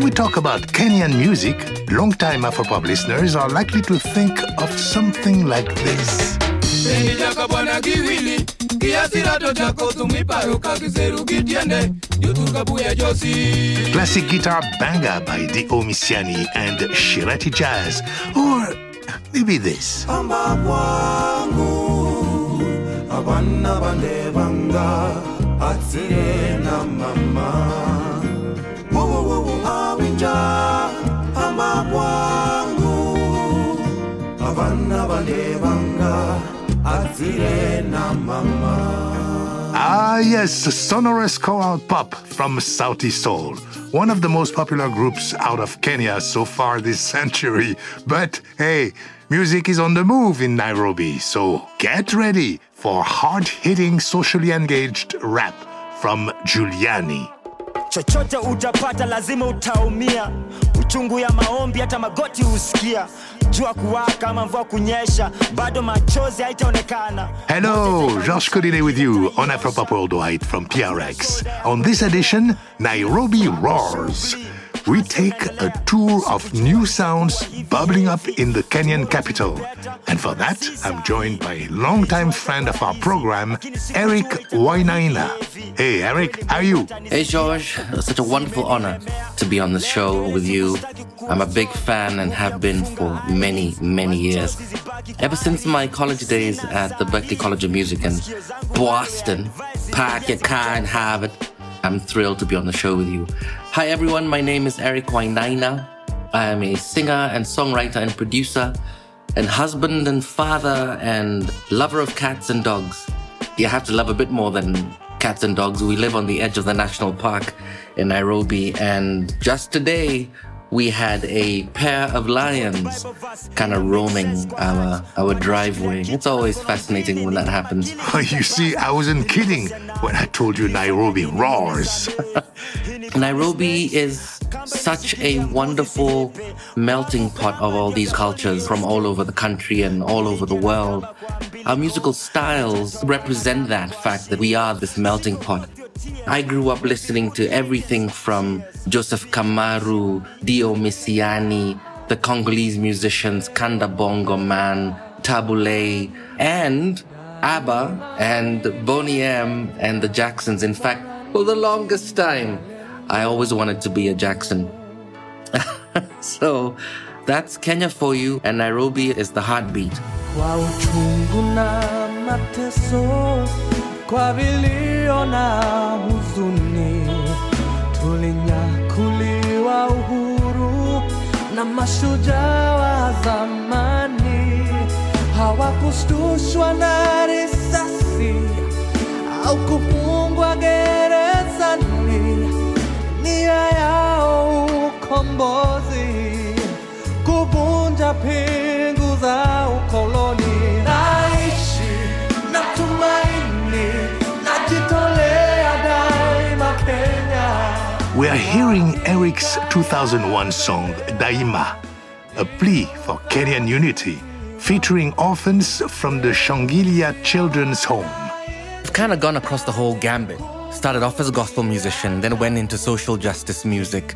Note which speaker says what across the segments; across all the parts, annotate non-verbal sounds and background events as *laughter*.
Speaker 1: When we talk about Kenyan music, long-time Afropop listeners are likely to think of something like this. Classic guitar banger by Dio Misiani and Shirati Jazz. Or maybe this. Ah, yes, sonorous chorale pop from Sauti Sol, one of the most popular groups out of Kenya so far this *laughs* century. But hey, music is on the move in Nairobi, so get ready for hard hitting, socially engaged rap from Juliani.
Speaker 2: Chochote utapata lazima utaumia uchungu ya maombi hata magoti husikia jua kuwaka ama mvua kunyesha bado machozi haitaonekana
Speaker 1: Hello, george Collinet with you on Afropop Worldwide from PRX. On this edition, Nairobi Roars. We take a tour of new sounds bubbling up in the Kenyan capital. And for that, I'm joined by a longtime friend of our program, Eric Wainaina. Hey, Eric, how are you?
Speaker 3: Hey, George. It's such a wonderful honor to be on the show with you. I'm a big fan and have been for many, many years. Ever since my college days at the Berklee College of Music in Boston, pack your car and. I'm thrilled to be on the show with you. Hi, everyone. My name is Eric Wainaina. I am a singer and songwriter and producer and husband and father and lover of cats and dogs. You have to love a bit more than cats and dogs. We live on the edge of the national park in Nairobi, and just today we had a pair of lions kind of roaming our, our driveway. It's always fascinating when that happens. *laughs*
Speaker 1: You see, I wasn't kidding when I told you Nairobi roars. *laughs*
Speaker 3: Nairobi is such a wonderful melting pot of all these cultures from all over the country and all over the world. Our musical styles represent that fact that we are this melting pot. I grew up listening to everything from Joseph Kamaru, Dio Misiani, the Congolese musicians Kanda Bongo Man, Tabu Ley, and ABBA and Boney M and the Jacksons. In fact, for the longest time, I always wanted to be a Jackson. *laughs* so that's Kenya for you, and Nairobi is the heartbeat.
Speaker 4: Kwa vilio na huzuni, tulinyakuliwa uhuru na mashujaa wa zamani, hawakushtushwa na risasi au kufungwa gerezani, nia yao ukombozi kuvunja pingu za
Speaker 1: We are hearing Eric's 2001 song Daima, a plea for Kenyan unity, featuring orphans from the Shangilia Children's Home.
Speaker 3: I've kind of gone across the whole gambit. Started off as a gospel musician, then went into social justice music.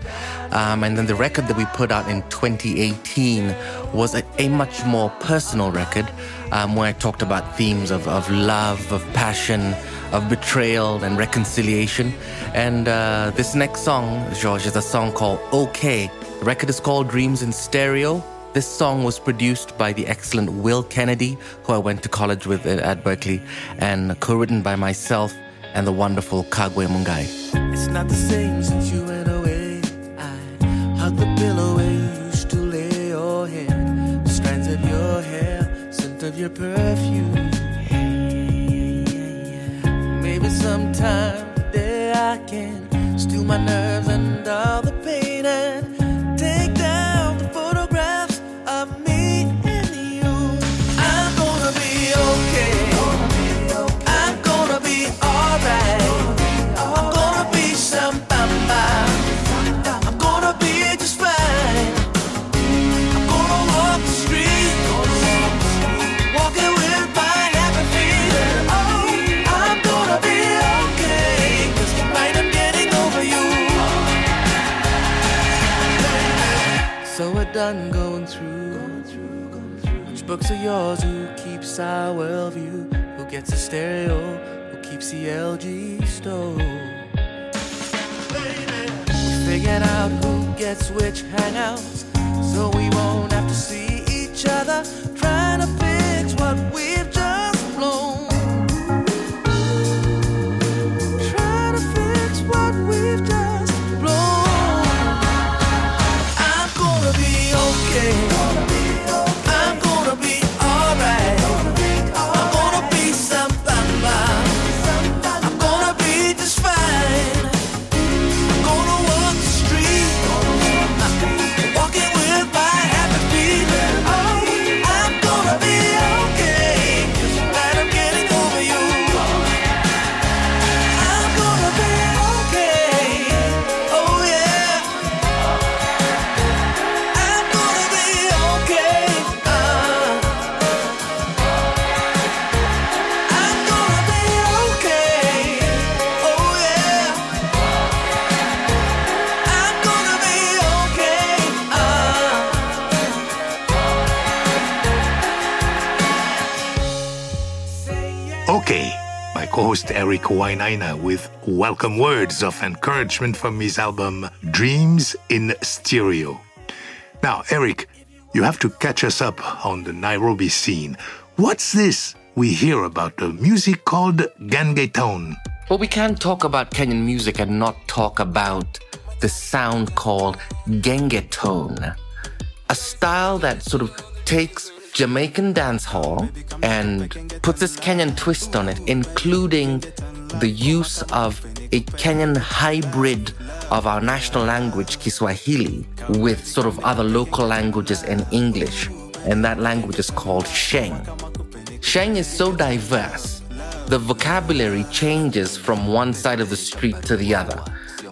Speaker 3: Um, and then the record that we put out in 2018 was a, a much more personal record um, where I talked about themes of, of love, of passion, of betrayal, and reconciliation. And uh, this next song, George, is a song called OK. The record is called Dreams in Stereo. This song was produced by the excellent Will Kennedy, who I went to college with at- Berklee, and co written by myself and the wonderful Kagwe Mungai.
Speaker 4: It's not the same since you went away. I hug the pillow where you used to lay your head. Strands of your hair, scent of your perfume. Maybe sometime today I can steal my nerves and all the pain and are yours? Who keeps our worldview? Who gets the stereo? Who keeps the LG stove? We figured out who gets which hangouts, so we won't have to see each other trying to fix what we've
Speaker 1: Eric Wainaina with welcome words of encouragement from his album Dreams in Stereo. Now, Eric, you have to catch us up on the Nairobi scene. What's this we hear about the music called Gengetone?
Speaker 3: Well, we can't talk about Kenyan music and not talk about the sound called gengetone, a style that sort of takes Jamaican dancehall and puts this Kenyan twist on it, including the use of a Kenyan hybrid of our national language, Kiswahili, with sort of other local languages in English. And that language is called Sheng. Sheng is so diverse, the vocabulary changes from one side of the street to the other.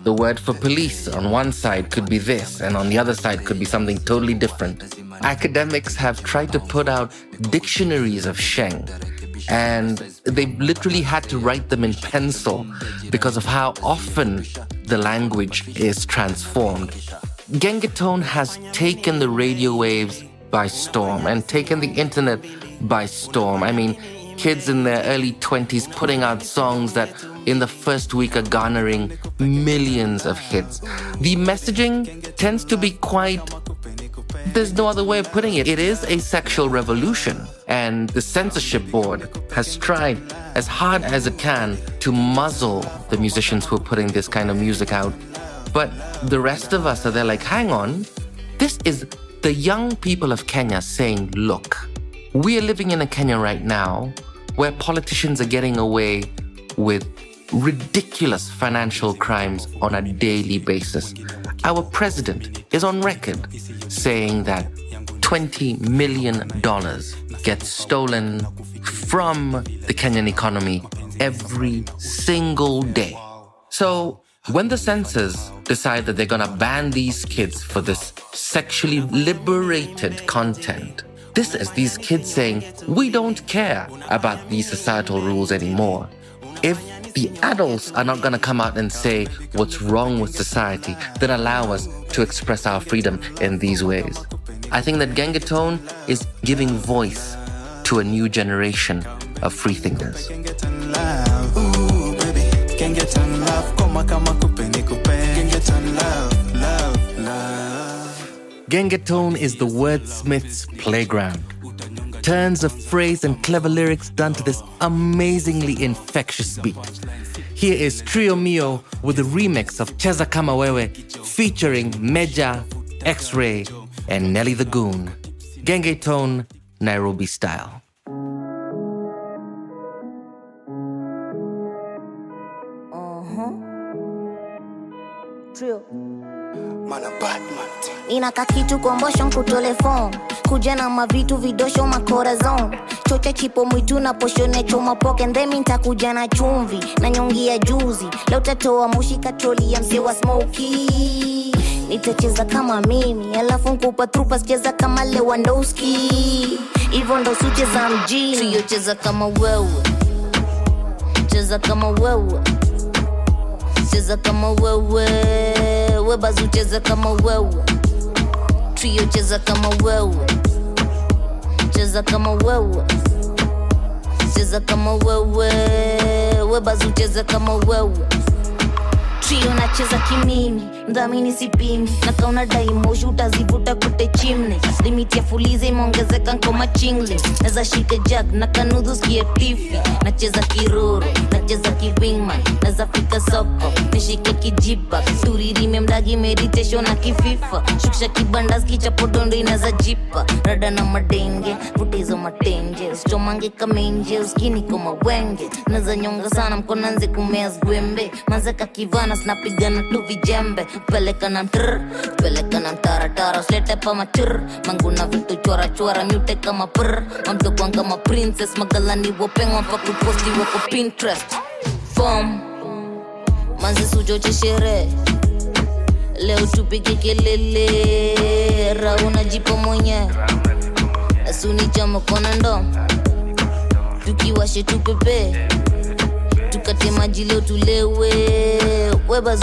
Speaker 3: The word for police on one side could be this, and on the other side could be something totally different. Academics have tried to put out dictionaries of Sheng, and they literally had to write them in pencil because of how often the language is transformed. Gengetone has taken the radio waves by storm and taken the internet by storm. I mean, kids in their early 20s putting out songs that in the first week are garnering millions of hits. The messaging tends to be quite there's no other way of putting it. It is a sexual revolution, and the censorship board has tried as hard as it can to muzzle the musicians who are putting this kind of music out. But the rest of us are there like, hang on, this is the young people of Kenya saying, look, we are living in a Kenya right now where politicians are getting away with ridiculous financial crimes on a daily basis. Our president is on record saying that $20 million gets stolen from the Kenyan economy every single day. So when the censors decide that they're going to ban these kids for this sexually liberated content, this is these kids saying, we don't care about these societal rules anymore. If the adults are not going to come out and say what's wrong with society, that allow us to express our freedom in these ways. I think that Gengetone is giving voice to a new generation of freethinkers. Gengetone is the wordsmith's playground. Turns of phrase and clever lyrics done to this amazingly infectious beat. Here is Trio Mio with a remix of Cheza Kama Wewe featuring Meja, X-Ray, and Nelly the Goon. Gengetone, Nairobi style. Uh-huh.
Speaker 5: Trio.
Speaker 6: Man a bad man.
Speaker 5: Inaka kitu kombosho nkutole phone kuja na mavitu vidosho makorazon chocha chipo mwitu na poshone choma poke ndemi ntakuja na chumvi na nyongi ya juzi. Leo tatoa mushi katroli ya mzee wa smoki nitacheza kama mimi alafu nkupa trupa sicheza kama lewandowski. Hivyo ndo sucheza mjini. Kama wewe. Cheza kama wewe. Cheza kama wewe. Webazucheza kama wewe trio cheza kama wewe cheza kama wewe cheza kama wewe webazu cheza kama wewe trio nacheza kimimi mdhamini sipimi. Na daimoshi utazivuta kute chimne limiti ya fuliza imeongezeka nkoma chingle naza shike jack na kanudhu skie nacheza kiruru nacheza kiwingman. Naza fika soko nishike kijipa. Turirime mdagi meditation na kififa. Shukisha kibandas kichapodondo inaza jipa. Rada na madenge vutizo matenje usichomange kamenje uskini koma wenge. Naza nyonga sana mkonanze kumea zgwembe. Manzeka kivana sana zinapigana tu vijembe pelekana tr pelekana taratara slete pama chur manguna vitu chwarachwara myute kama pr mamdokwanga ma princess magalani wopengwa pakuposti wako pinterest. fom manzi sujo cha leo tupige kelele rauna jipo mwenye asuni chama kona ndo tukiwashe tupepee tukate maji leo tulewe wewe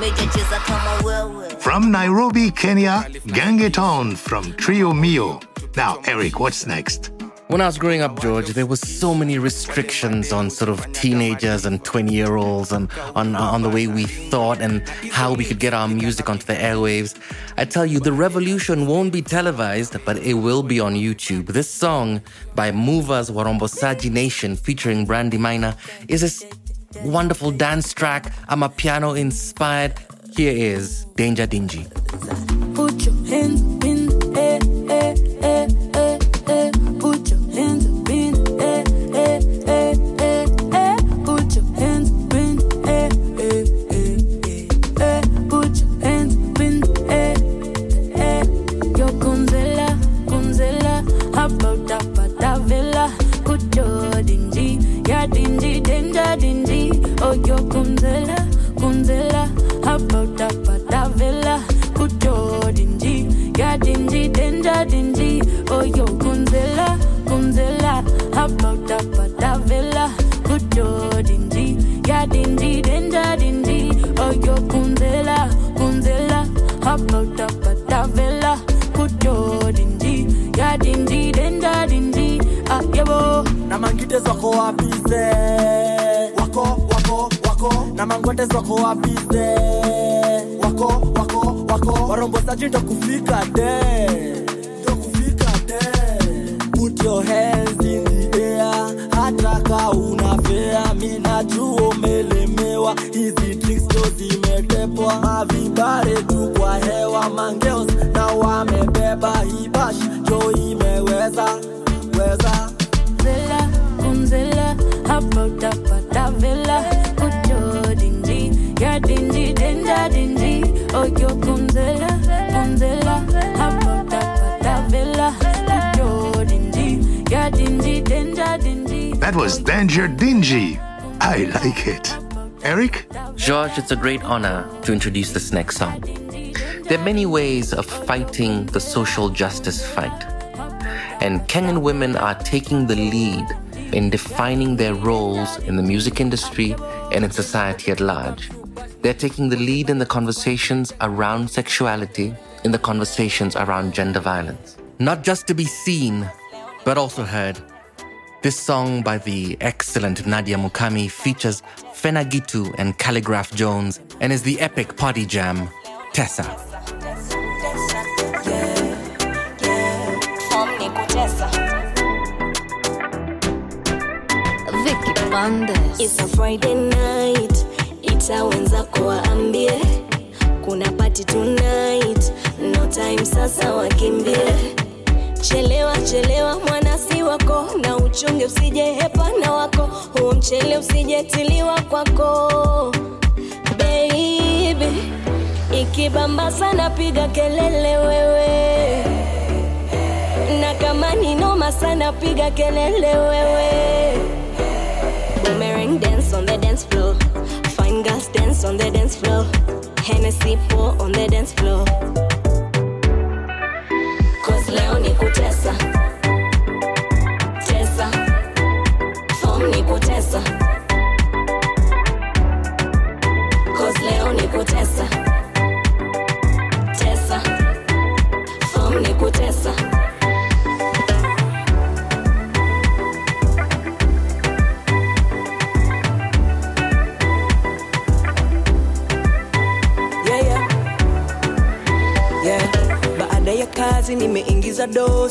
Speaker 5: meja kama wewe
Speaker 1: From Nairobi, Kenya, gangetown from Trio Mio. Now, Eric, what's next?
Speaker 3: When I was growing up, George, there were so many restrictions on sort of teenagers and 20 year olds and on, on the way we thought and how we could get our music onto the airwaves. I tell you, the revolution won't be televised, but it will be on YouTube. This song by Movers Warombosaji Nation featuring Brandy Minor is this wonderful dance track. I'm a piano inspired. Here is Danger Dingy.
Speaker 7: Put your hands
Speaker 8: wako wapize wako wako wako. Na mangwetes wako wapize wako wako wako. Warombosaji ndo kufika de ndo kufika de put your hands in the air. Hata ka una fea minajua umelemewa. Hizi tricks ndo zimetepwa. Mavibare tu kwa hewa. Mangeos na wamebeba. Hibash jo imeweza weza
Speaker 7: Gonzela, Gonzela, about that patavela. Put your dingy, yeah dingy, danger dingy. Oh yo Gonzela, Gonzela, about that patavela. Put your dingy, yeah dingy, danger dingy.
Speaker 1: That was Danger Dingy. I like it. Eric?
Speaker 3: George, it's a great honor to introduce this next song. There are many ways of fighting the social justice fight. And Kenyan women are taking the lead in defining their roles in the music industry and in society at large. They're taking the lead in the conversations around sexuality, in the conversations around gender violence. Not just to be seen, but also heard. This song by the excellent Nadia Mukami features Fena Gitu and Calligraph Jones and is the epic party jam, Tessa.
Speaker 5: Bandes.
Speaker 9: It's a Friday night, ita wenzako waambie kuna party tonight, no time sasa wakimbie. Chelewa chelewa mwana si wako, na uchunge usije hepana wako, huo mchele usijetiliwa kwako baby. Ikibamba sana piga kelele wewe, na kama ni noma sana piga kelele wewe. Dance on the dance floor. Fine girls dance on the dance floor.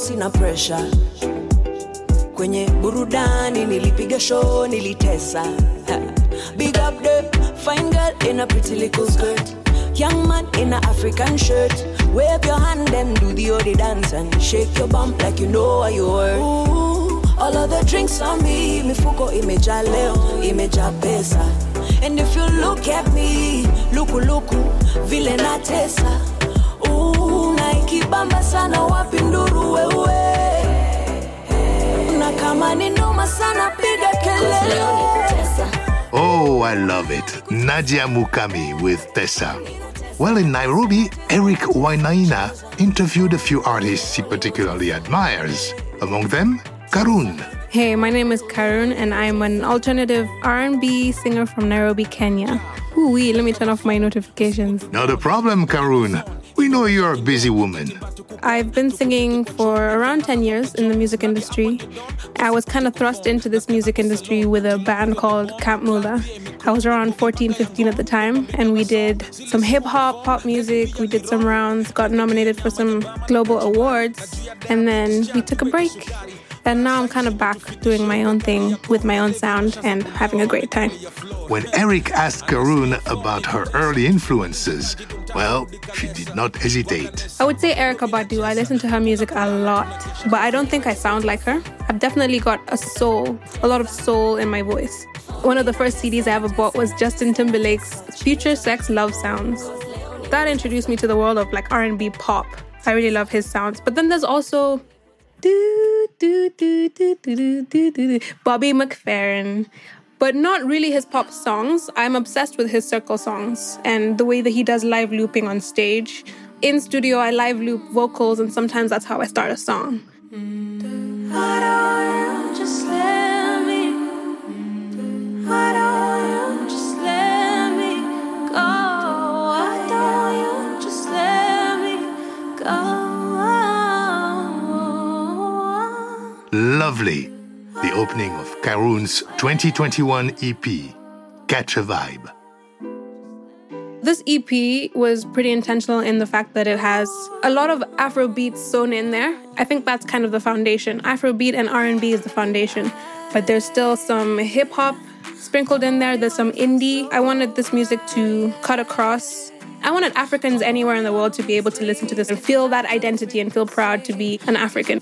Speaker 10: Dosi na presha kwenye burudani nilipiga show nilitesa. *laughs* Big up the fine girl in a pretty little skirt. Young man in a african shirt. Wave your hand and do the odi dance and shake your bump like you know what you were Ooh, all of the drinks on me mifuko imejaa leo imejaa pesa. And if you look at me lukuluku vile natesa. Ooh, na ikibamba sana wapi nduru wewe na kama ni noma sana piga kelele
Speaker 1: Oh, I love it. Nadia Mukami with Tessa. Well, in Nairobi, Eric Wainaina interviewed a few artists he particularly admires. Among them, Karun.
Speaker 11: Hey, my name is Karun, and I'm an alternative R&B singer from Nairobi, Kenya. Ooh, wee, let me turn off my notifications.
Speaker 1: Not a problem, Karun. We know you're a busy woman.
Speaker 11: I've been singing for around 10 years in the music industry. I was kind of thrust into this music industry with a band called Camp Mula. I was around 14, 15 at the time, and we did some hip hop, pop music. We did some rounds, got nominated for some global awards, and then we took a break. And now I'm kind of back doing my own thing with my own sound and having a great time.
Speaker 1: When Eric asked Karun about her early influences, well, she did not hesitate.
Speaker 11: I would say Erykah Badu. I listen to her music a lot, but I don't think I sound like her. I've definitely got a soul, a lot of soul in my voice. One of the first CDs I ever bought was Justin Timberlake's Future Sex Love Sounds. That introduced me to the world of like R&B pop. I really love his sounds. But then there's also do, do, do, do, do, do, do, do, Bobby McFerrin. But not really his pop songs. I'm obsessed with his circle songs and the way that he does live looping on stage. In studio, I live loop vocals, and sometimes that's how I start a song.
Speaker 1: Lovely. The opening of Karun's 2021 EP, Catch a Vibe.
Speaker 11: This EP was pretty intentional in the fact that it has a lot of Afro beats sewn in there. I think that's kind of the foundation. Afrobeat and R&B is the foundation, but there's still some hip hop sprinkled in there. There's some indie. I wanted this music to cut across. I wanted Africans anywhere in the world to be able to listen to this and feel that identity and feel proud to be an African.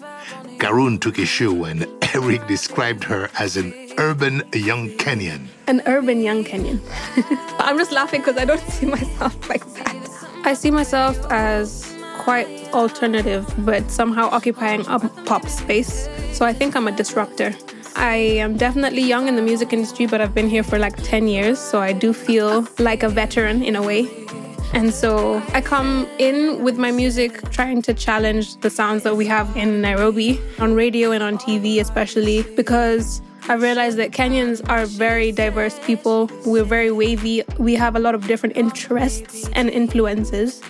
Speaker 1: Karun took issue when *laughs* Eric described her as an urban young Kenyan.
Speaker 11: An urban young Kenyan. *laughs* I'm just laughing because I don't *laughs* see myself like that. I see myself as quite alternative, but somehow occupying a pop space. So I think I'm a disruptor. I am definitely young in the music industry, but I've been here for like 10 years. So I do feel like a veteran in a way. And so I come in with my music trying to challenge the sounds that we have in Nairobi, on radio and on TV, especially because I realized that Kenyans are very diverse people. We're very wavy. We have a lot of different interests and influences.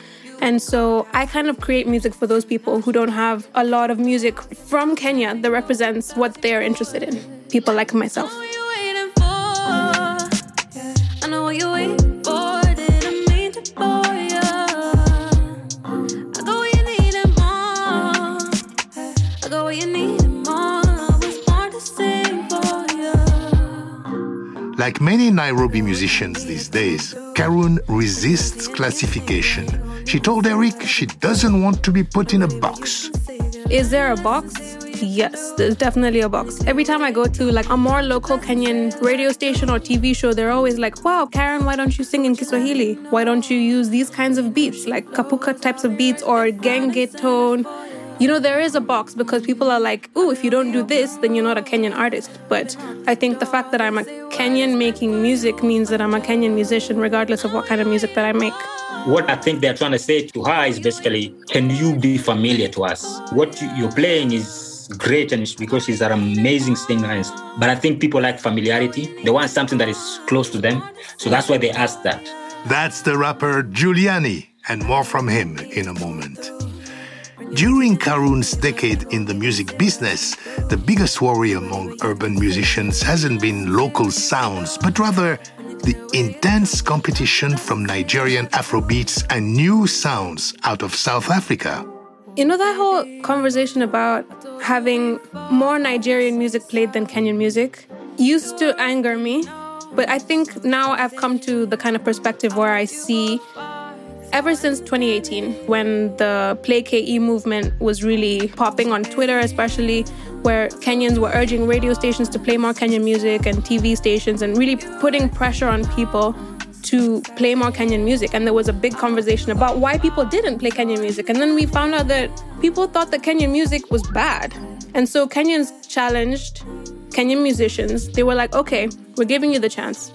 Speaker 11: And so I kind of create music for those people who don't have a lot of music from Kenya that represents what they're interested in. People like myself.
Speaker 1: Like many Nairobi musicians these days, Karun resists classification. She told Eric she doesn't want to be put in a box.
Speaker 11: Is there a box? Yes, there's definitely a box. Every time I go to like a more local Kenyan radio station or TV show, they're always like, wow, Karen, why don't you sing in Kiswahili? Why don't you use these kinds of beats, like kapuka types of beats or gengetone? You know, there is a box because people are like, ooh, if you don't do this, then you're not a Kenyan artist. But I think the fact that I'm a Kenyan making music means that I'm a Kenyan musician, regardless of what kind of music that I make.
Speaker 12: What I think they're trying to say to her is basically, can you be familiar to us? What you- you're playing is great and it's because she's an amazing singer. and- But I think people like familiarity. They want something that is close to them. So that's why they ask that.
Speaker 1: That's the rapper Juliani, and more from him in a moment. During Karun's decade in the music business, the biggest worry among urban musicians hasn't been local sounds, but rather the intense competition from Nigerian Afrobeats and new sounds out of South Africa.
Speaker 11: You know that whole conversation about having more Nigerian music played than Kenyan music used to anger me, but I think now I've come to the kind of perspective where I see ever since 2018 when the Play KE movement was really popping on Twitter especially where Kenyans were urging radio stations to play more Kenyan music and TV stations and really putting pressure on people to play more Kenyan music. And there was a big conversation about why people didn't play Kenyan music. And then we found out that people thought that Kenyan music was bad. And so Kenyans challenged Kenyan musicians. They were like, okay, we're giving you the chance.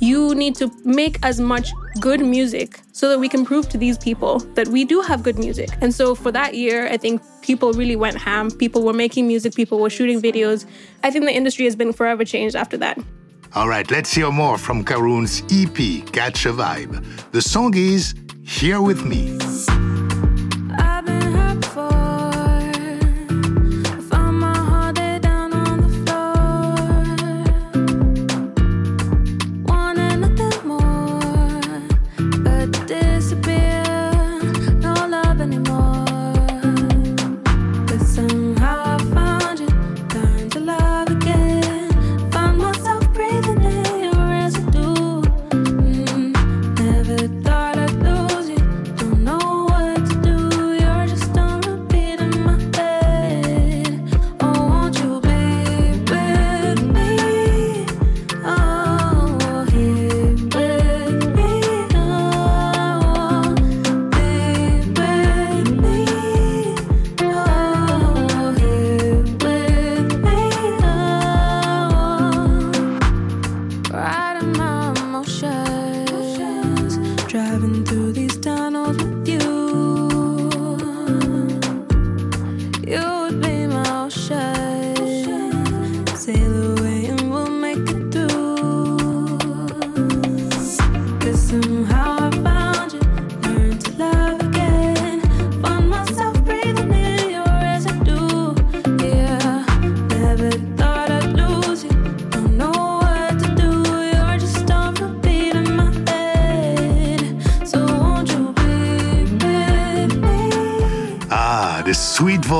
Speaker 11: You need to make as much good music so that we can prove to these people that we do have good music. And so for that year, I think people really went ham. People were making music, people were shooting videos. I think the industry has been forever changed after that.
Speaker 13: All right, let's hear more from Karun's EP, Catch a Vibe. The song is Here With Me.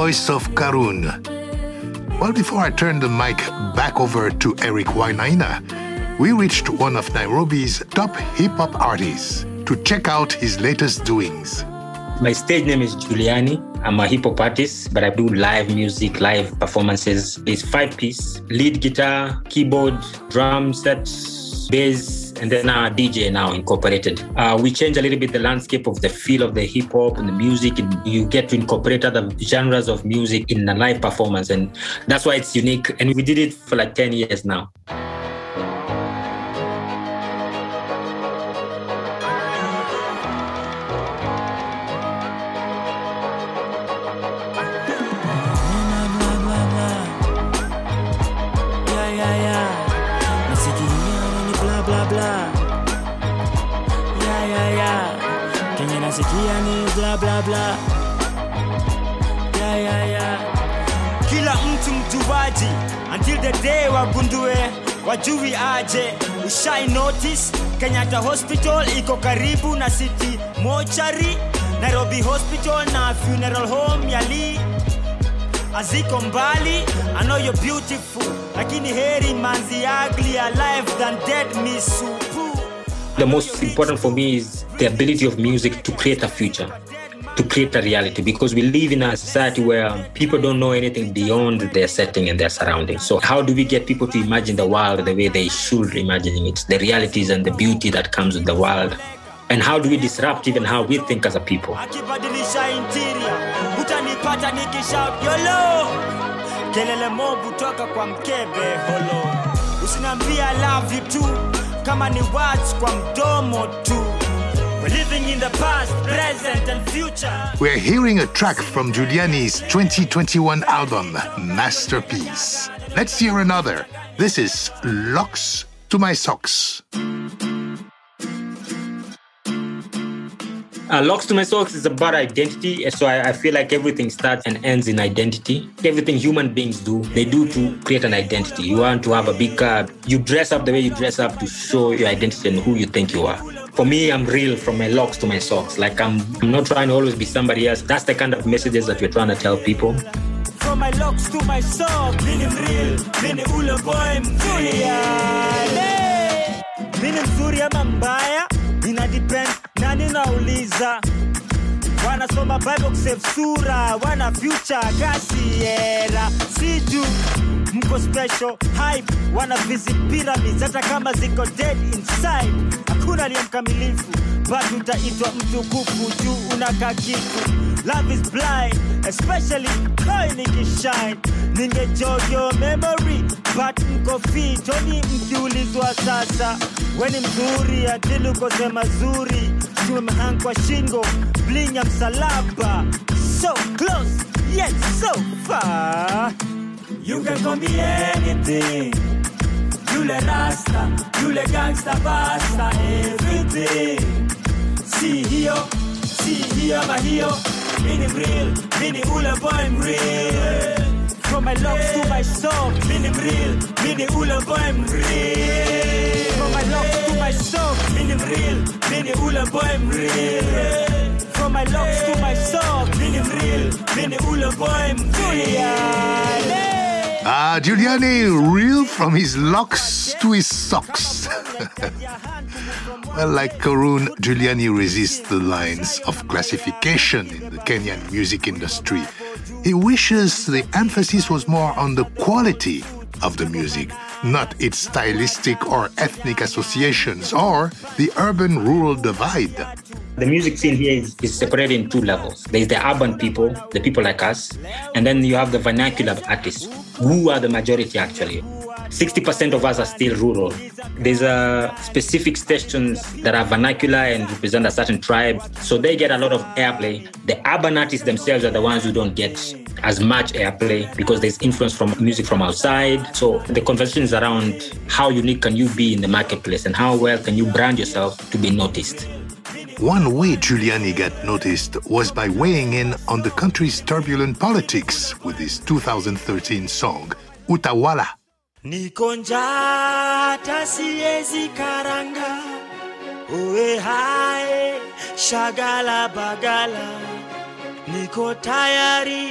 Speaker 13: Voice of Karun. Well, before I turn the mic back over to Eric Wainaina, we reached one of Nairobi's top hip hop artists to check out his latest doings.
Speaker 12: My stage name is Juliani. I'm a hip hop artist, but I do live music, live performances. It's five piece lead guitar, keyboard, drum sets, bass, and then uh, DJ now incorporated. Uh, we change a little bit the landscape of the feel of the hip hop and the music, and you get to incorporate other genres of music in a live performance, and that's why it's unique. And we did it for like 10 years now.
Speaker 14: Bla bla bla. Yeah, yeah, yeah.
Speaker 2: kila mtu mjuaji until the day wagundue wajui aje ushai notice kenyatta hospital iko karibu na city mochari nairobi hospital na funeral home ya aziko mbali i beautiful lakini heri manzi ugly alive than dead misupu
Speaker 12: The most important for me is the ability of music to create a future, to create a reality, because we live in a society where people don't know anything beyond their setting and their surroundings. So, how do we get people to imagine the world the way they should imagine it, the realities and the beauty that comes with the world? And how do we disrupt even how we think as a people?
Speaker 2: kama ni kwa mdomo tu living in the past, present and future
Speaker 13: We're hearing a track from Juliani's 2021 album, Masterpiece. Let's hear another. This is Locks to My Socks.
Speaker 12: Uh, Locks to My Socks is about identity. So I, I feel like everything starts and ends in identity. Everything human beings do, they do to create an identity. You want to have a big car, you dress up the way you dress up to show your identity and who you think you are. For me, I'm real from my locks to my socks. Like I'm, not trying to always be somebody else. That's the kind of messages that we're trying to tell people.
Speaker 2: From my locks to my sock, mini real, mini ule boy mzuri yale. Mini mzuri ama mbaya, ina depend nani nauliza. Wanasoma Bible kusave sura, wana future kasi era. Si juu mko special hype, wana visit pyramids hata kama ziko dead inside. Aliye mkamilifu, but utaitwa mtukufu juu unaka kitu. Love is blind, especially koi nikishine. Ningejojo memory, but mko fit. Oni mkiulizwa sasa, weni mzuri atili ukose mazuri. Tumemhang kwa shingo, bling ya msalaba. So close, yet so far. You can call me anything. Yule rasta, yule gangsta basta, everything. See hiyo, see hiyo ama hiyo. Mini real, mini ule boy I'm real. From my locks to my sock, mini real, mini ule boy real. From my locks to my sock, mini real, mini ule boy real. From my locks to my sock, mini real, mini ule boy I'm real.
Speaker 1: Ah, Juliani, real from his locks to his socks. *laughs* well, like Karun, Juliani resists the lines of classification in the Kenyan music industry. He wishes the emphasis was more on the quality of the music, not its stylistic or ethnic associations or the urban rural divide.
Speaker 12: The music scene here is, is separated in two levels. There's the urban people, the people like us, and then you have the vernacular artists, who are the majority actually. 60% of us are still rural. There's a specific stations that are vernacular and represent a certain tribe, so they get a lot of airplay. The urban artists themselves are the ones who don't get as much airplay because there's influence from music from outside. So the conversation is around how unique can you be in the marketplace and how well can you brand yourself to be noticed.
Speaker 1: One way Juliani got noticed was by weighing in on the country's turbulent politics with his 2013 song, Utawala.
Speaker 2: Niko njaa siezi karanga, uwe hai shagala bagala, niko tayari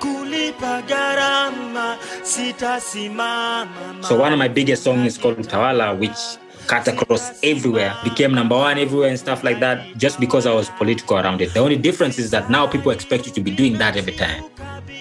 Speaker 2: kulipa gharama, sitasimama.
Speaker 12: So one of my biggest songs is called Utawala, which cut across everywhere, became number one everywhere and stuff like that, just because I was political around it. The only difference is that now people expect you to be doing that every time.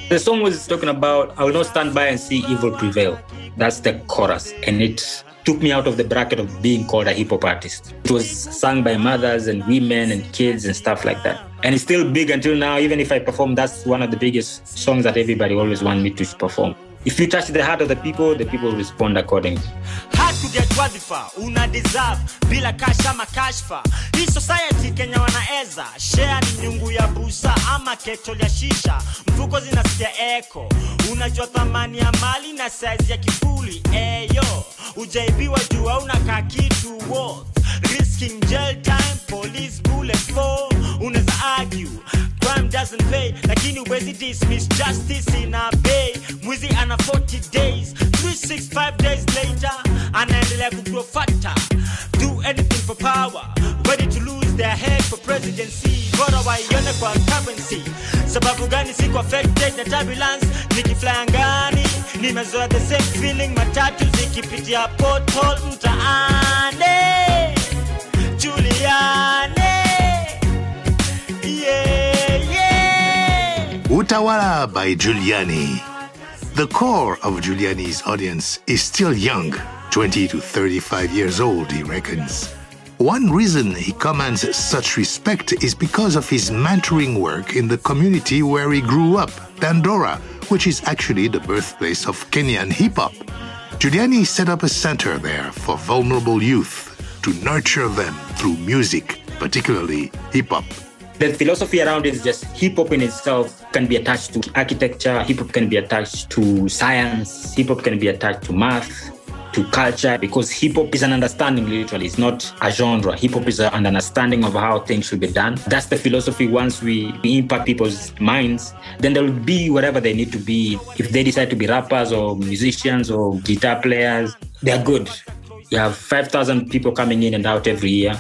Speaker 12: The song was talking about, I will not stand by and see evil prevail. That's the chorus. And it took me out of the bracket of being called a hip hop artist. It was sung by mothers and women and kids and stuff like that. And it's still big until now. Even if I perform, that's one of the biggest songs that everybody always want me to perform. If you touch the heart of the people, the people respond accordingly.
Speaker 2: To get una deserve bila kasha makashfa hii society kenya wanaeza share ni nyungu ya busa ama keto ya shisha. Mfuko zinasikia eko unajua thamani ya mali na saizi ya kifuli. Eyo ujaibiwa jua unakaa kitu worth risking jail time police bullet for unaweza argue. Crime doesn't pay lakini uwezi dismiss justice ina bay. Mwizi ana 40 days 365 days later anaendelea kugrow fatter do anything for power ready to lose their head for presidency. Bora waione kwa currency. Sababu gani siko affected na turbulence? Nikifly angani nimezoa the same feeling matatu zikipitia porthole mtaani Juliani yeah yeah
Speaker 1: Utawala by Juliani. The core of Juliani's audience is still young, 20 to 35 years old, he reckons. One reason he commands such respect is because of his mentoring work in the community where he grew up, Dandora, which is actually the birthplace of Kenyan hip hop. Juliani set up a center there for vulnerable youth to nurture them through music, particularly hip hop.
Speaker 12: The philosophy around it is just hip hop in itself can be attached to architecture, hip hop can be attached to science, hip hop can be attached to math, to culture, because hip hop is an understanding literally. It's not a genre. Hip hop is an understanding of how things should be done. That's the philosophy. Once we impact people's minds, then they'll be whatever they need to be. If they decide to be rappers or musicians or guitar players, they're good. You have 5,000 people coming in and out every year.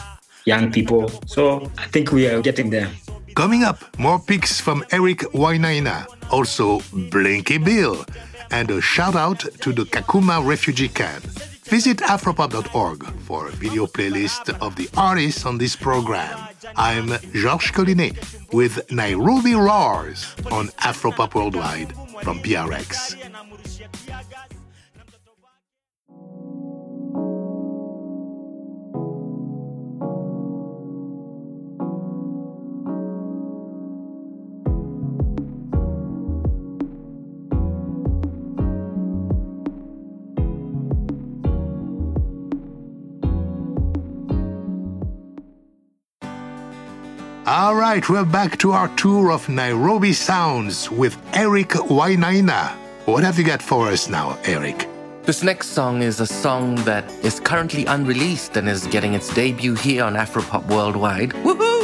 Speaker 12: young people. So I think we are getting there.
Speaker 1: Coming up, more picks from Eric Wainaina, also Blinky Bill, and a shout out to the Kakuma refugee camp. Visit afropop.org for a video playlist of the artists on this program. I'm Georges Collinet with Nairobi Roars on Afropop Worldwide from PRX. All right, we're back to our tour of Nairobi Sounds with Eric Wainaina. What have you got for us now, Eric?
Speaker 3: This next song is a song that is currently unreleased and is getting its debut here on Afropop Worldwide. Woohoo!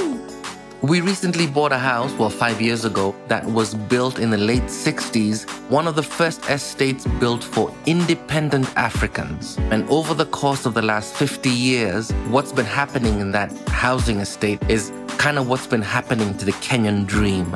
Speaker 3: We recently bought a house, well, five years ago, that was built in the late 60s, one of the first estates built for independent Africans. And over the course of the last 50 years, what's been happening in that housing estate is kind of what's been happening to the Kenyan dream.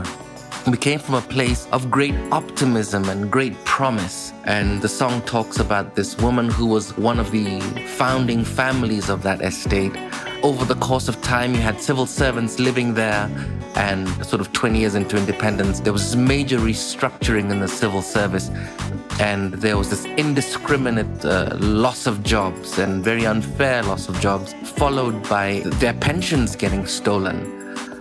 Speaker 3: We came from a place of great optimism and great promise. And the song talks about this woman who was one of the founding families of that estate. Over the course of time, you had civil servants living there. And sort of 20 years into independence, there was major restructuring in the civil service. And there was this indiscriminate uh, loss of jobs and very unfair loss of jobs, followed by their pensions getting stolen.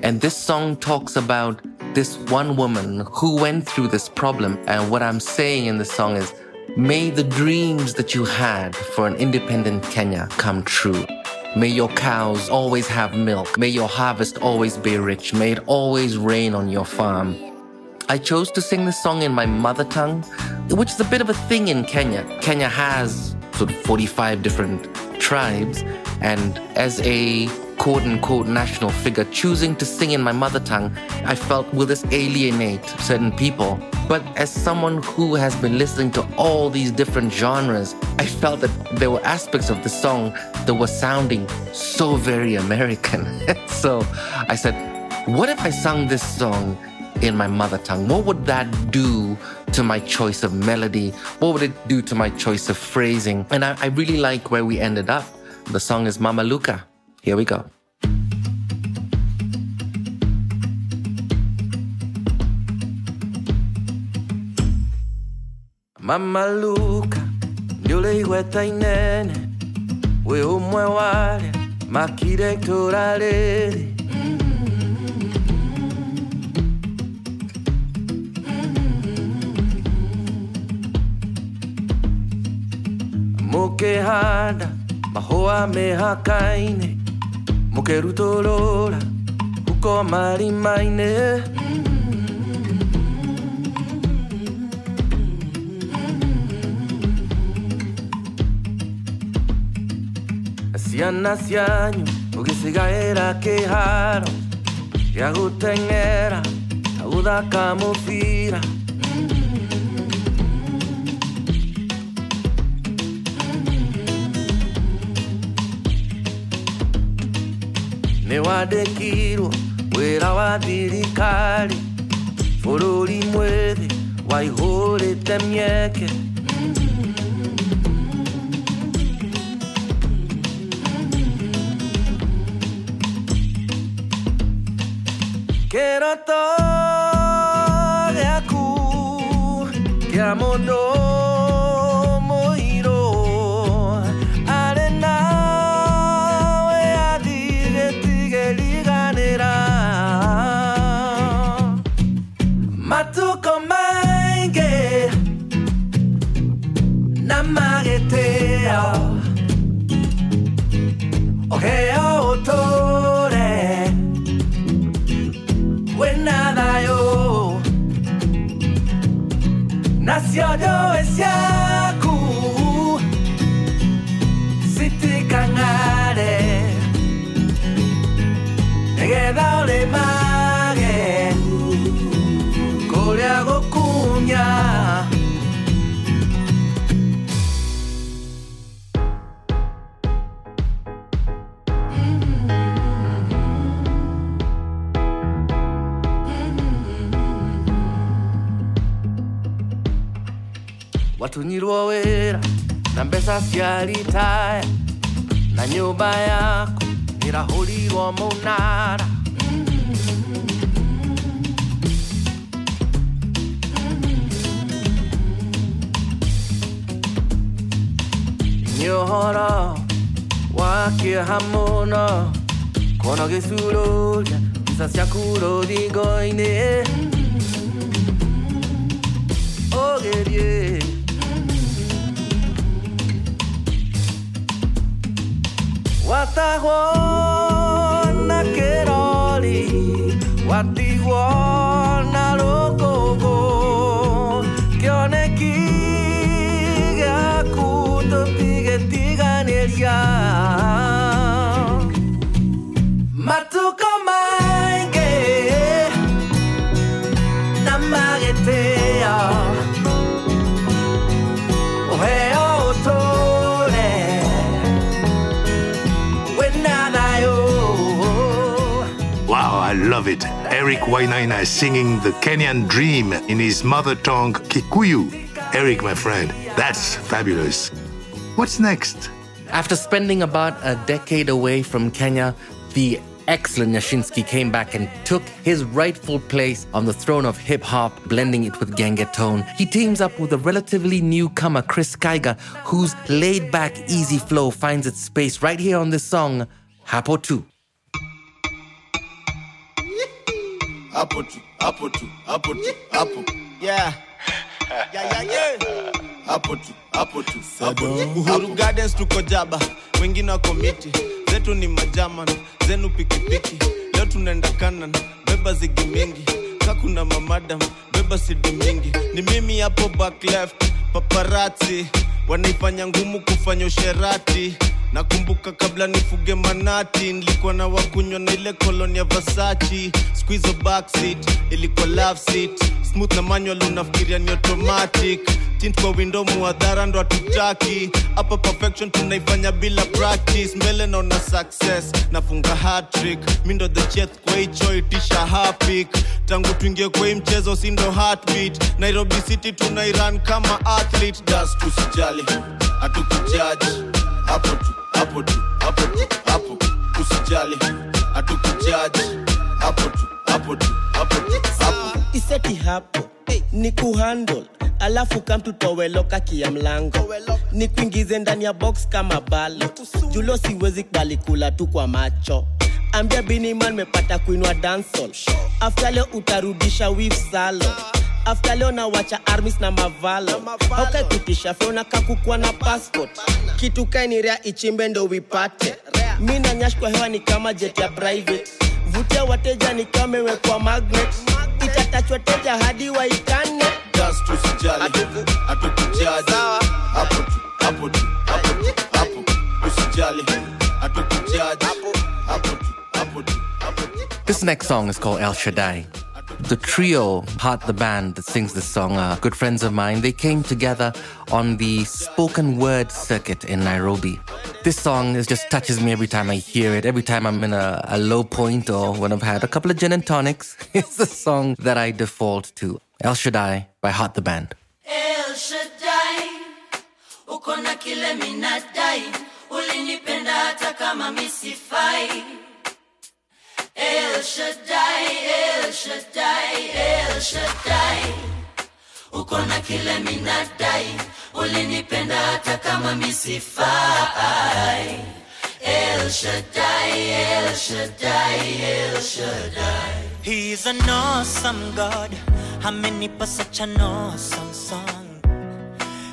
Speaker 3: And this song talks about this one woman who went through this problem. And what I'm saying in the song is, may the dreams that you had for an independent Kenya come true. May your cows always have milk. May your harvest always be rich. May it always rain on your farm. I chose to sing this song in my mother tongue, which is a bit of a thing in Kenya. Kenya has sort of 45 different tribes, and as a quote unquote national figure, choosing to sing in my mother tongue, I felt, will this alienate certain people? But as someone who has been listening to all these different genres, I felt that there were aspects of the song that were sounding so very American. *laughs* so I said, what if I sung this song in my mother tongue? What would that do to my choice of melody? What would it do to my choice of phrasing? And I, I really like where we ended up. The song is Mama Luca. Here we go. Mama Luca nĩũrĩ igweta inene wĩ ũmwe warĩa makire itũra rĩrĩ mũkĩhanda mahũa mĩhaka-inĩ mũkĩrutũrũra huko marima-inĩ ciana cianyu mũgĩcigaĩra kĩharo gĩa gũteng'era na nĩ wandĩkirwo wĩra wa thirikari bũrũri mwĩthĩ waihũrĩte mĩeke kĩroto gĩaku kĩa mũndũ
Speaker 4: cia ritaya na nyũmba yaku ĩrahũrirwo mũnara nĩ ũhoro wa kĩeha mũno kona gĩcurũria mbica ciaku rũthingo-inĩ ũgerie watahwo na kĩrori watigwo na
Speaker 1: Eric Wainaina singing the Kenyan dream in his mother tongue, Kikuyu. Eric, my friend, that's fabulous. What's next?
Speaker 3: After spending about a decade away from Kenya, the excellent Nyashinski came back and took his rightful place on the throne of hip hop, blending it with Gengetone. He teams up with a relatively newcomer, Chris Kaiga, whose laid back, easy flow finds its space right here on this song, Hapo 2.
Speaker 15: Hapo tu hapo tu hapo tu hapo. Yeah. Yeah yeah yeah. Hapo tu hapo tu hapo tu Uhuru Gardens tuko jaba wengine wako miti. Zetu ni majaman zenu pikipiki. Leo tunaenda kanan beba zigi mingi. Kakuna mamadam beba sidi mingi. Ni mimi hapo back left paparazzi. wanaifanya ngumu kufanya usherati nakumbuka kabla nifuge manati nilikuwa na wakunywa na ile koloni ya squizo backseat ilikuwa love smooth na manual unafikiria ni automatic. Kwa window muadhara ndo hatutaki. Hapa perfection tunaifanya bila practice. Mbele naona success nafunga hatrick mi ndo the cheth kwa hicho itisha hapik. Tangu tuingie kwa hii mchezo si ndo heartbeat. Nairobi city tunairan kama athlete. Das tusijali hatukujaji. Hapo tu hapo tu hapo tu hapo. Usijali hatukujaji. Hapo tu hapo tu hapo tu hapo.
Speaker 16: Iseti hapo ni kuhandle alafu kamtutoweloka kia mlango. Ni kuingize ndani ya box kama balo. Julo siwezi kubali kula tu kwa macho. Ambia biniman mepata kuinwa dansol afta leo utarudisha wif salo afta leo nawacha armis na mavalo aukaikutisha feona kakukwa na passport. Kitu kainirea ichimbe ndo wipate mi na nyash kwa hewa ni kama jet ya private. Vutia wateja ni kama imewekwa magnet. Itatachwa teja hadi waikane.
Speaker 15: Just hapo tu hapo tu hapo tu hapo. Usijali. Hatukujaji hapo tu hapo tu hapo tu.
Speaker 3: This next song is called El Shaddai. The trio, Heart the band that sings this song, are good friends of mine. They came together on the spoken word circuit in Nairobi. This song is just touches me every time I hear it. Every time I'm in a, a low point or when I've had a couple of gin and tonics, *laughs* it's the song that I default to. El Shaddai by Heart the Band.
Speaker 17: El Shaddai, uko na kile minadai, ulinipenda hata kama misifai. El Shaddai, El Shaddai, El Shaddai, uko na kile minadai, ulinipenda hata kama misifai. El Shaddai, El Shaddai, El Shaddai.
Speaker 18: He's an awesome God. Amenipa such an awesome song.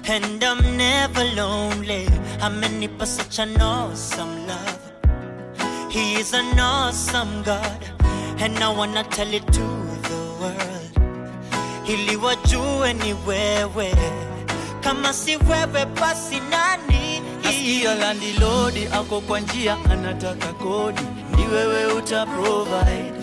Speaker 18: And I'm never lonely. Amenipa such an awesome love. He is an awesome God. And I wanna tell it to the world. Ili wajue ni wewe. Kama si wewe basi nani?
Speaker 19: Nasikia landilodi ako kwa njia anataka kodi, ni wewe uta provide.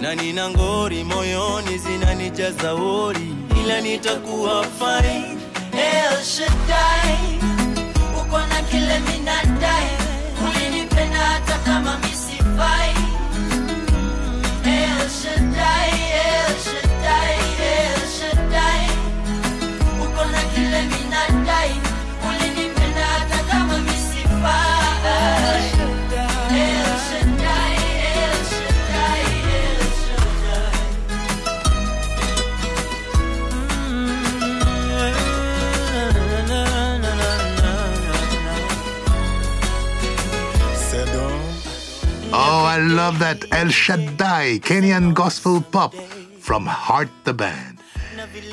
Speaker 19: Na nina ngori moyoni zinanijaza wori, ila nitakuwa fine.
Speaker 17: El Shaddai, uko na kile minadai,
Speaker 1: love that El Shaddai Kenyan gospel pop from Heart the Band.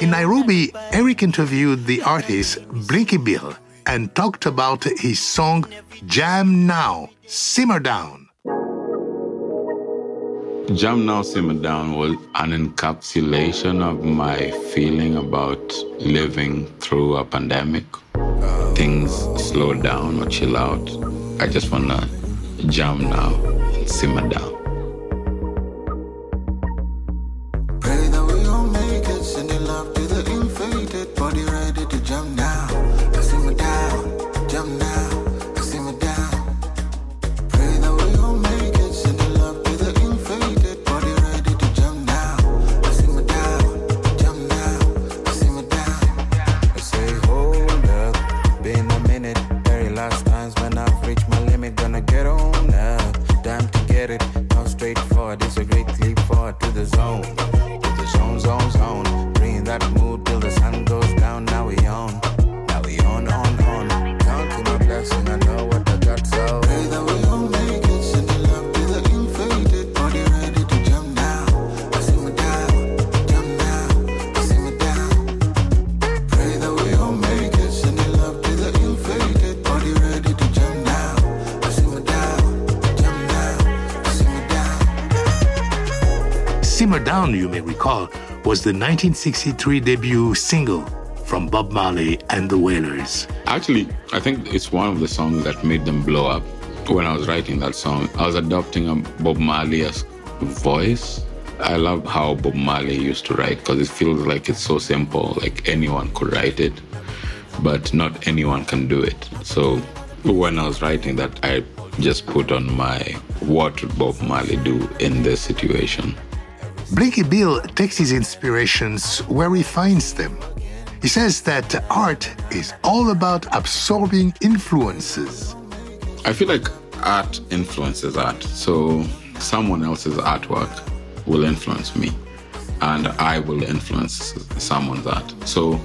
Speaker 1: In Nairobi, Eric interviewed the artist Blinky Bill and talked about his song Jam Now, Simmer Down.
Speaker 20: Jam Now Simmer Down was an encapsulation of my feeling about living through a pandemic. Things slow down or chill out. I just want to jam now simmer down.
Speaker 1: Was the 1963 debut single from Bob Marley and the Wailers.
Speaker 20: Actually, I think it's one of the songs that made them blow up. When I was writing that song, I was adopting a Bob Marley voice. I love how Bob Marley used to write because it feels like it's so simple, like anyone could write it, but not anyone can do it. So when I was writing that, I just put on my what would Bob Marley do in this situation.
Speaker 1: Blinky Bill takes his inspirations where he finds them. He says that art is all about absorbing influences.
Speaker 20: I feel like art influences art. So someone else's artwork will influence me, and I will influence someone's art. So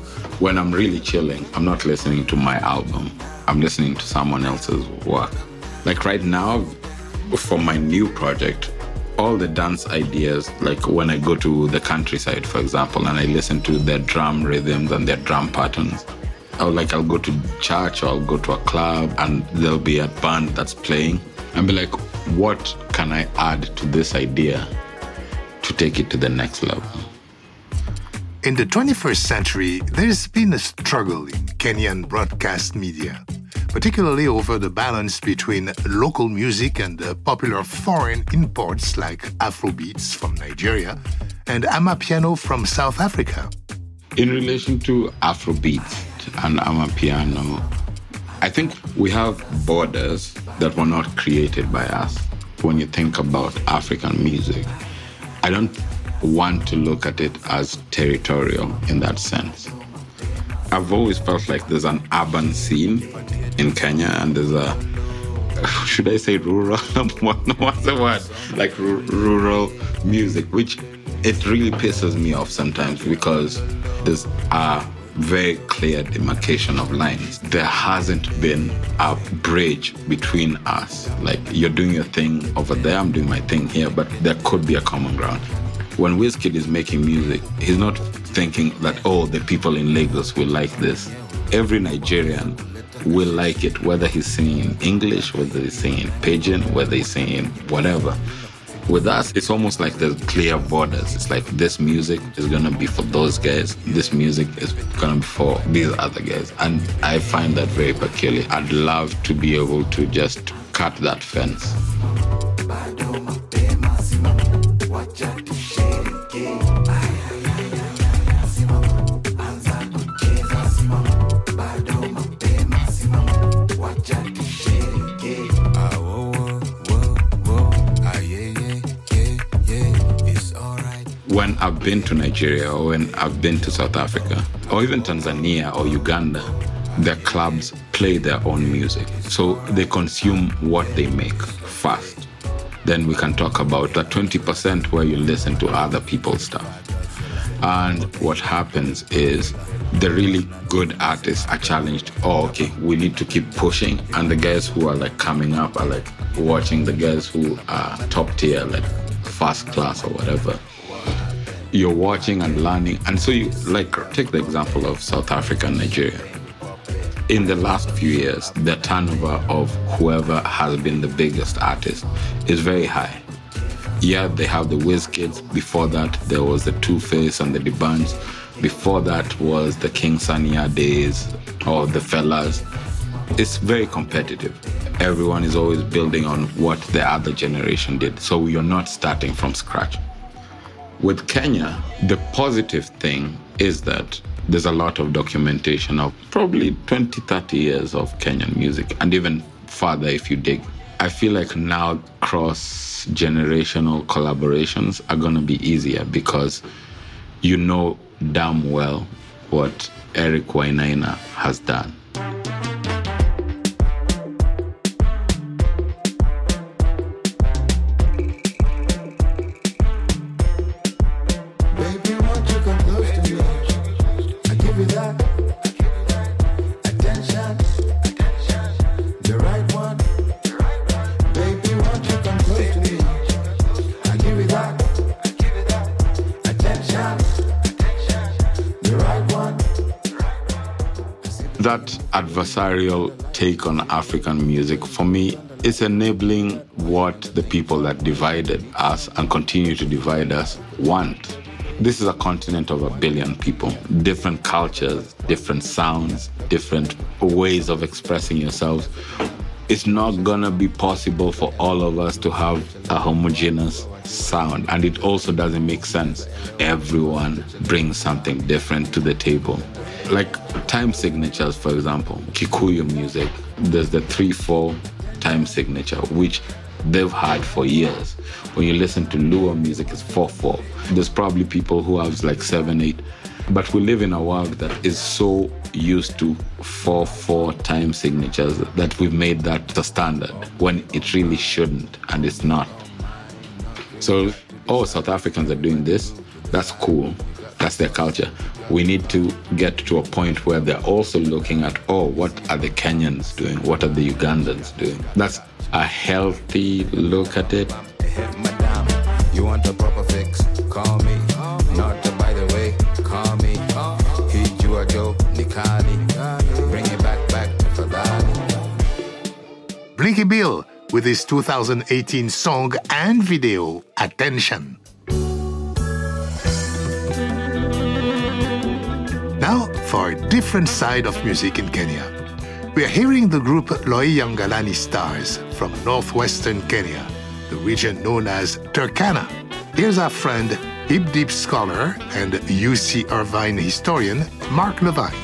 Speaker 20: when I'm really chilling, I'm not listening to my album, I'm listening to someone else's work. Like right now, for my new project, all the dance ideas, like when I go to the countryside, for example, and I listen to their drum rhythms and their drum patterns, I'll like I'll go to church or I'll go to a club and there'll be a band that's playing and be like, what can I add to this idea to take it to the next level?
Speaker 1: In the 21st century, there's been a struggle in Kenyan broadcast media, particularly over the balance between local music and the popular foreign imports like Afrobeats from Nigeria and Amapiano from South Africa.
Speaker 20: In relation to Afrobeat and Amapiano, I think we have borders that were not created by us. When you think about African music, I don't want to look at it as territorial in that sense. I've always felt like there's an urban scene in Kenya and there's a *laughs* should I say rural? *laughs* What's the word? Like r- rural music, which it really pisses me off sometimes because there's a very clear demarcation of lines. There hasn't been a bridge between us. Like you're doing your thing over there, I'm doing my thing here, but there could be a common ground. When Wizkid is making music, he's not thinking that, oh, the people in Lagos will like this. Every Nigerian will like it, whether he's singing in English, whether he's singing Pidgin, whether he's singing whatever. With us, it's almost like there's clear borders. It's like this music is gonna be for those guys, this music is gonna be for these other guys. And I find that very peculiar. I'd love to be able to just cut that fence. When I've been to Nigeria or when I've been to South Africa or even Tanzania or Uganda, their clubs play their own music. So they consume what they make first. Then we can talk about that 20% where you listen to other people's stuff. And what happens is the really good artists are challenged. Oh, okay, we need to keep pushing. And the guys who are like coming up are like watching the guys who are top tier, like first class or whatever. You're watching and learning. And so you like take the example of South Africa and Nigeria. In the last few years, the turnover of whoever has been the biggest artist is very high. Yeah, they have the Wizkids. Before that, there was the 2Face and the Debans. Before that was the King Sanya days or the Felas. It's very competitive. Everyone is always building on what the other generation did. So you're not starting from scratch. With Kenya, the positive thing is that there's a lot of documentation of probably 20, 30 years of Kenyan music, and even further if you dig. I feel like now cross generational collaborations are going to be easier because you know damn well what Eric Wainaina has done. Adversarial take on African music, for me, is enabling what the people that divided us and continue to divide us want. This is a continent of a billion people, different cultures, different sounds, different ways of expressing yourselves. It's not gonna be possible for all of us to have a homogeneous sound, and it also doesn't make sense. Everyone brings something different to the table like time signatures, for example, Kikuyu music, there's the 3 4 time signature, which they've had for years. When you listen to Luo music, it's 4 4. There's probably people who have like 7 8. But we live in a world that is so used to 4 4 time signatures that we've made that the standard when it really shouldn't, and it's not. So, oh, South Africans are doing this. That's cool. That's their culture. We need to get to a point where they're also looking at, oh, what are the Kenyans doing? What are the Ugandans doing? That's a healthy look at it.
Speaker 6: You want a proper fix? Call me. Not by the way, call me. Hit Joe, Nikali. Bring it back, back to Fadali.
Speaker 1: Blinky Bill with his 2018 song and video, Attention. For a different side of music in Kenya. We are hearing the group Loiyangalani Stars from northwestern Kenya, the region known as Turkana. Here's our friend, hip deep scholar and UC Irvine historian, Mark LeVine.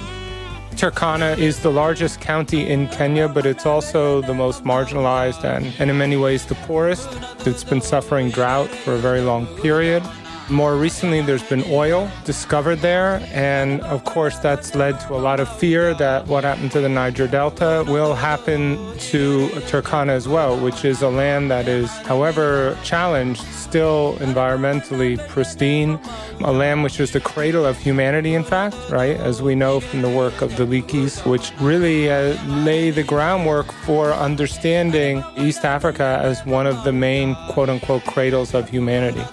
Speaker 21: Turkana is the largest county in Kenya, but it's also the most marginalized and, and in many ways the poorest. It's been suffering drought for a very long period. More recently, there's been oil discovered there, and of course, that's led to a lot of fear that what happened to the Niger Delta will happen to Turkana as well, which is a land that is, however challenged, still environmentally pristine, a land which is the cradle of humanity, in fact, right? As we know from the work of the Leakeys, which really uh, lay the groundwork for understanding East Africa as one of the main quote unquote cradles of humanity.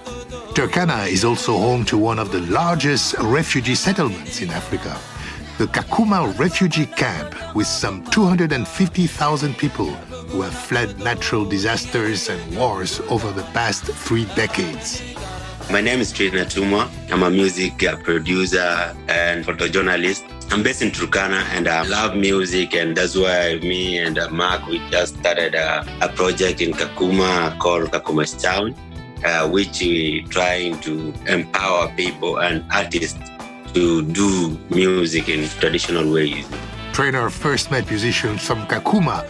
Speaker 1: Turkana is also home to one of the largest refugee settlements in Africa, the Kakuma refugee camp, with some 250,000 people who have fled natural disasters and wars over the past three decades.
Speaker 22: My name is Trina Tumwa. I'm a music uh, producer and photojournalist. I'm based in Turkana and I love music, and that's why me and uh, Mark we just started a, a project in Kakuma called Kakuma's Town, uh, which we trying to empower people and artists to do music in traditional ways.
Speaker 1: Trainer first met musicians from Kakuma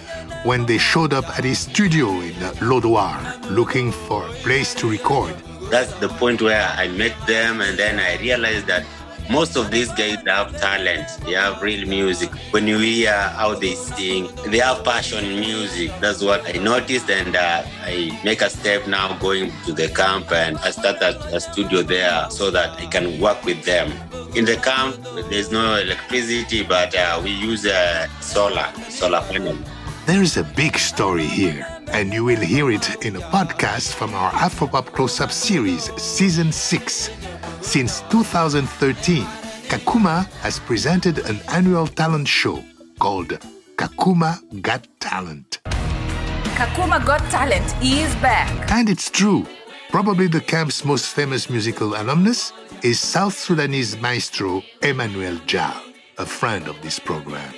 Speaker 1: when they showed up at his studio in Lodwar looking for a place to record.
Speaker 22: That's the point where I met them, and then I realized that most of these guys have talent. They have real music. When you hear how they sing, they have passion in music. That's what I noticed, and uh, I make a step now going to the camp, and I start a, a studio there so that I can work with them. In the camp, there's no electricity, but uh, we use uh, solar, solar panel.
Speaker 1: There is a big story here, and you will hear it in a podcast from our Afropop Close Up series, Season 6. Since 2013, Kakuma has presented an annual talent show called Kakuma Got Talent.
Speaker 23: Kakuma Got Talent is back.
Speaker 1: And it's true. Probably the camp's most famous musical alumnus is South Sudanese maestro Emmanuel Jal, a friend of this program.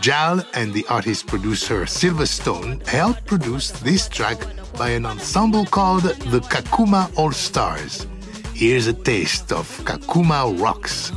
Speaker 1: Jal and the artist producer Silverstone helped produce this track by an ensemble called the Kakuma All Stars. Here's a taste of Kakuma Rocks.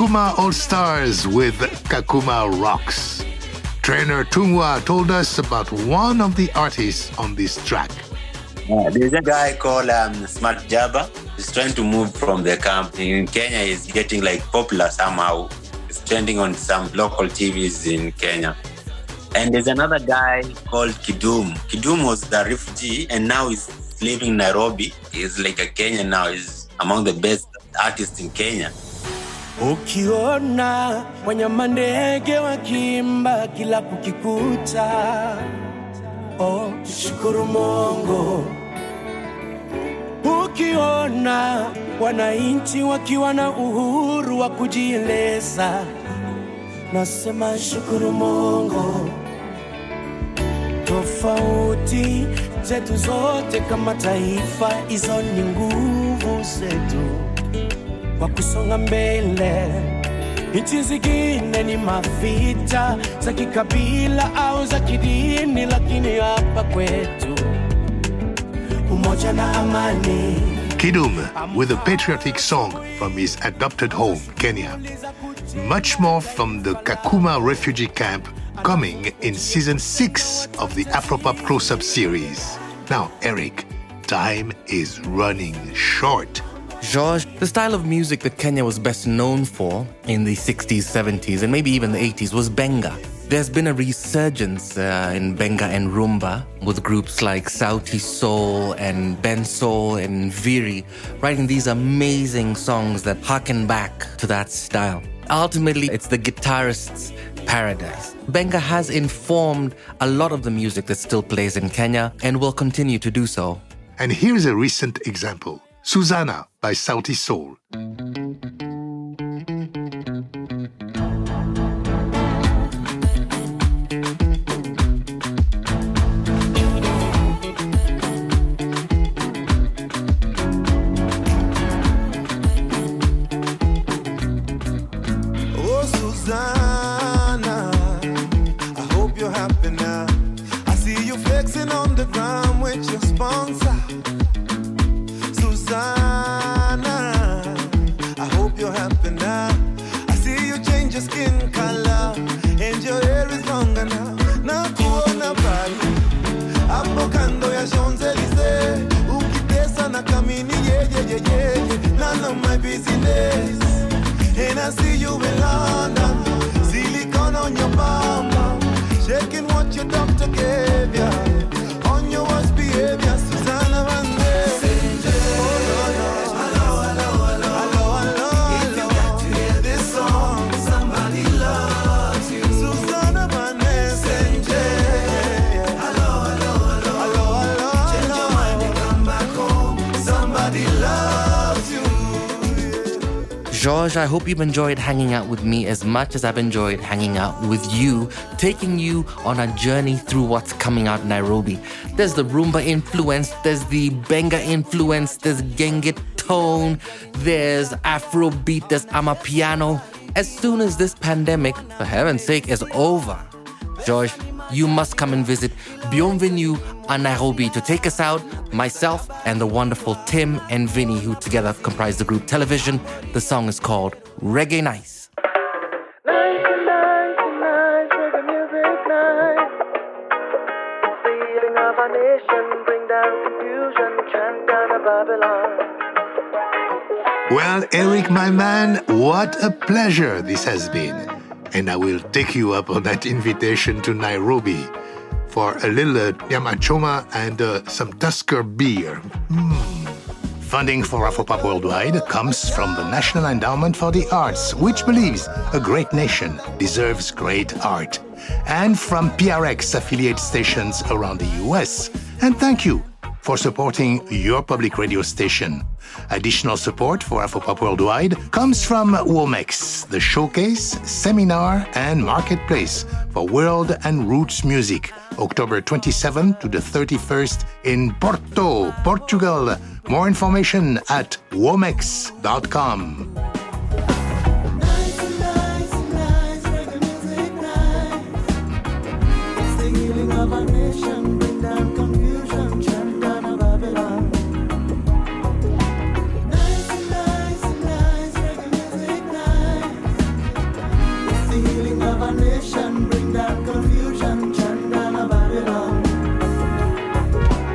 Speaker 1: Kakuma All Stars with Kakuma Rocks. Trainer Tungwa told us about one of the artists on this track.
Speaker 22: There's a guy called um, Smart Jabba. He's trying to move from the camp in Kenya. He's getting like popular somehow. He's trending on some local TVs in Kenya. And there's another guy called Kidum. Kidum was the refugee and now he's living in Nairobi. He's like a Kenyan now. He's among the best artists in Kenya.
Speaker 10: Ukiona wanyama ndege wakimba kila kukikuta, oh, shukuru Mungu. Ukiona wananchi wakiwa na uhuru wa kujieleza, nasema shukuru Mungu. Tofauti zetu zote kama taifa, hizo ni nguvu zetu kusonga mbele. Nchi zingine ni mavita za kikabila au za kidini, lakini hapa kwetu umoja na amani.
Speaker 1: Kidum with a patriotic song from his adopted home, Kenya. Much more from the Kakuma refugee camp coming in season 6 of the Afropop Close Up series. Now, Eric, time is running short.
Speaker 3: George, the style of music that Kenya was best known for in the 60s, 70s, and maybe even the 80s was Benga. There's been a resurgence uh, in Benga and Rumba with groups like Sauti Sol and Bensoul and Nviiri writing these amazing songs that harken back to that style. Ultimately, it's the guitarist's paradise. Benga has informed a lot of the music that still plays in Kenya and will continue to do so.
Speaker 1: And here's a recent example Suzanna by Sauti
Speaker 15: Sol. Your
Speaker 3: George I hope you've enjoyed hanging out with me as much as I've enjoyed hanging out with you, taking you on a journey through what's coming out in Nairobi. There's the rumba influence, there's the benga influence, there's genge tone, there's Afrobeat, there's amapiano. As soon as this pandemic, for heaven's sake, is over, George, you must come and visit Bienvenue à uh, Nairobi to take us out, myself and the wonderful Tim and Vinny, who together comprise the group Television. The song is called Reggae Nice.
Speaker 1: Well, Eric, my man, what a pleasure this has been. And I will take you up on that invitation to Nairobi for a little uh, nyama choma and uh, some Tusker beer. Mm. Funding for Afropop Worldwide comes from the National Endowment for the Arts, which believes a great nation deserves great art, and from PRX affiliate stations around the US. And thank you for supporting your public radio station. Additional support for Afropop Worldwide comes from WOMEX, the showcase, seminar, and marketplace for world and roots music, October 27 to the 31st in Porto, Portugal. More information at womex.com.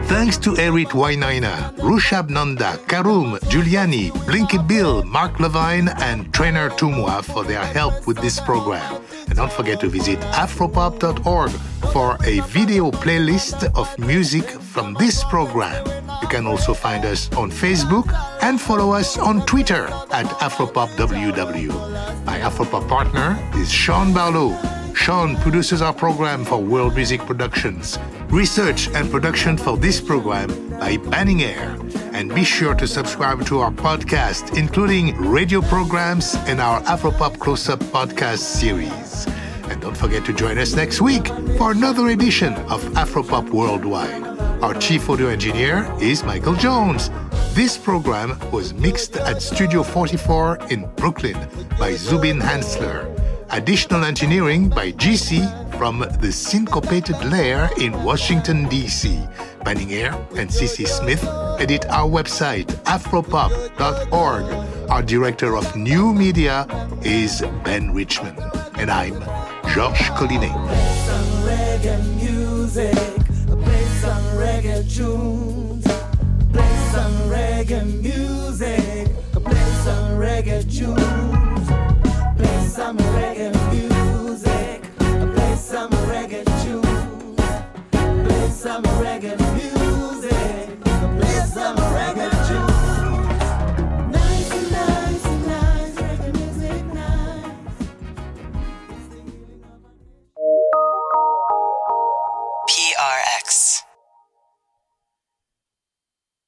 Speaker 1: Thanks to Eric Wainaina, Rushab Nanda, Karum, Juliani, Blinky Bill, Mark LeVine, and Trainer Tumwa for their help with this program. And don't forget to visit afropop.org for a video playlist of music from this program. You can also find us on Facebook and follow us on Twitter at AfropopWW. My Afropop partner is Sean Barlow. Sean produces our program for World Music Productions. Research and production for this program by Banning Eyre. And be sure to subscribe to our podcast, including radio programs and our Afropop Close Up podcast series. And don't forget to join us next week for another edition of Afropop Worldwide. Our chief audio engineer is Michael Jones. This program was mixed at Studio 44 in Brooklyn by Zubin Hensler. Additional engineering by GC from the Syncopated Lair in Washington, D.C. Banning Eyre and CC Smith edit our website, afropop.org. Our director of new media is Ben Richmond. And I'm Georges Collinet
Speaker 4: place I'm reggae music, Play some reggae tunes. Play some reggae music.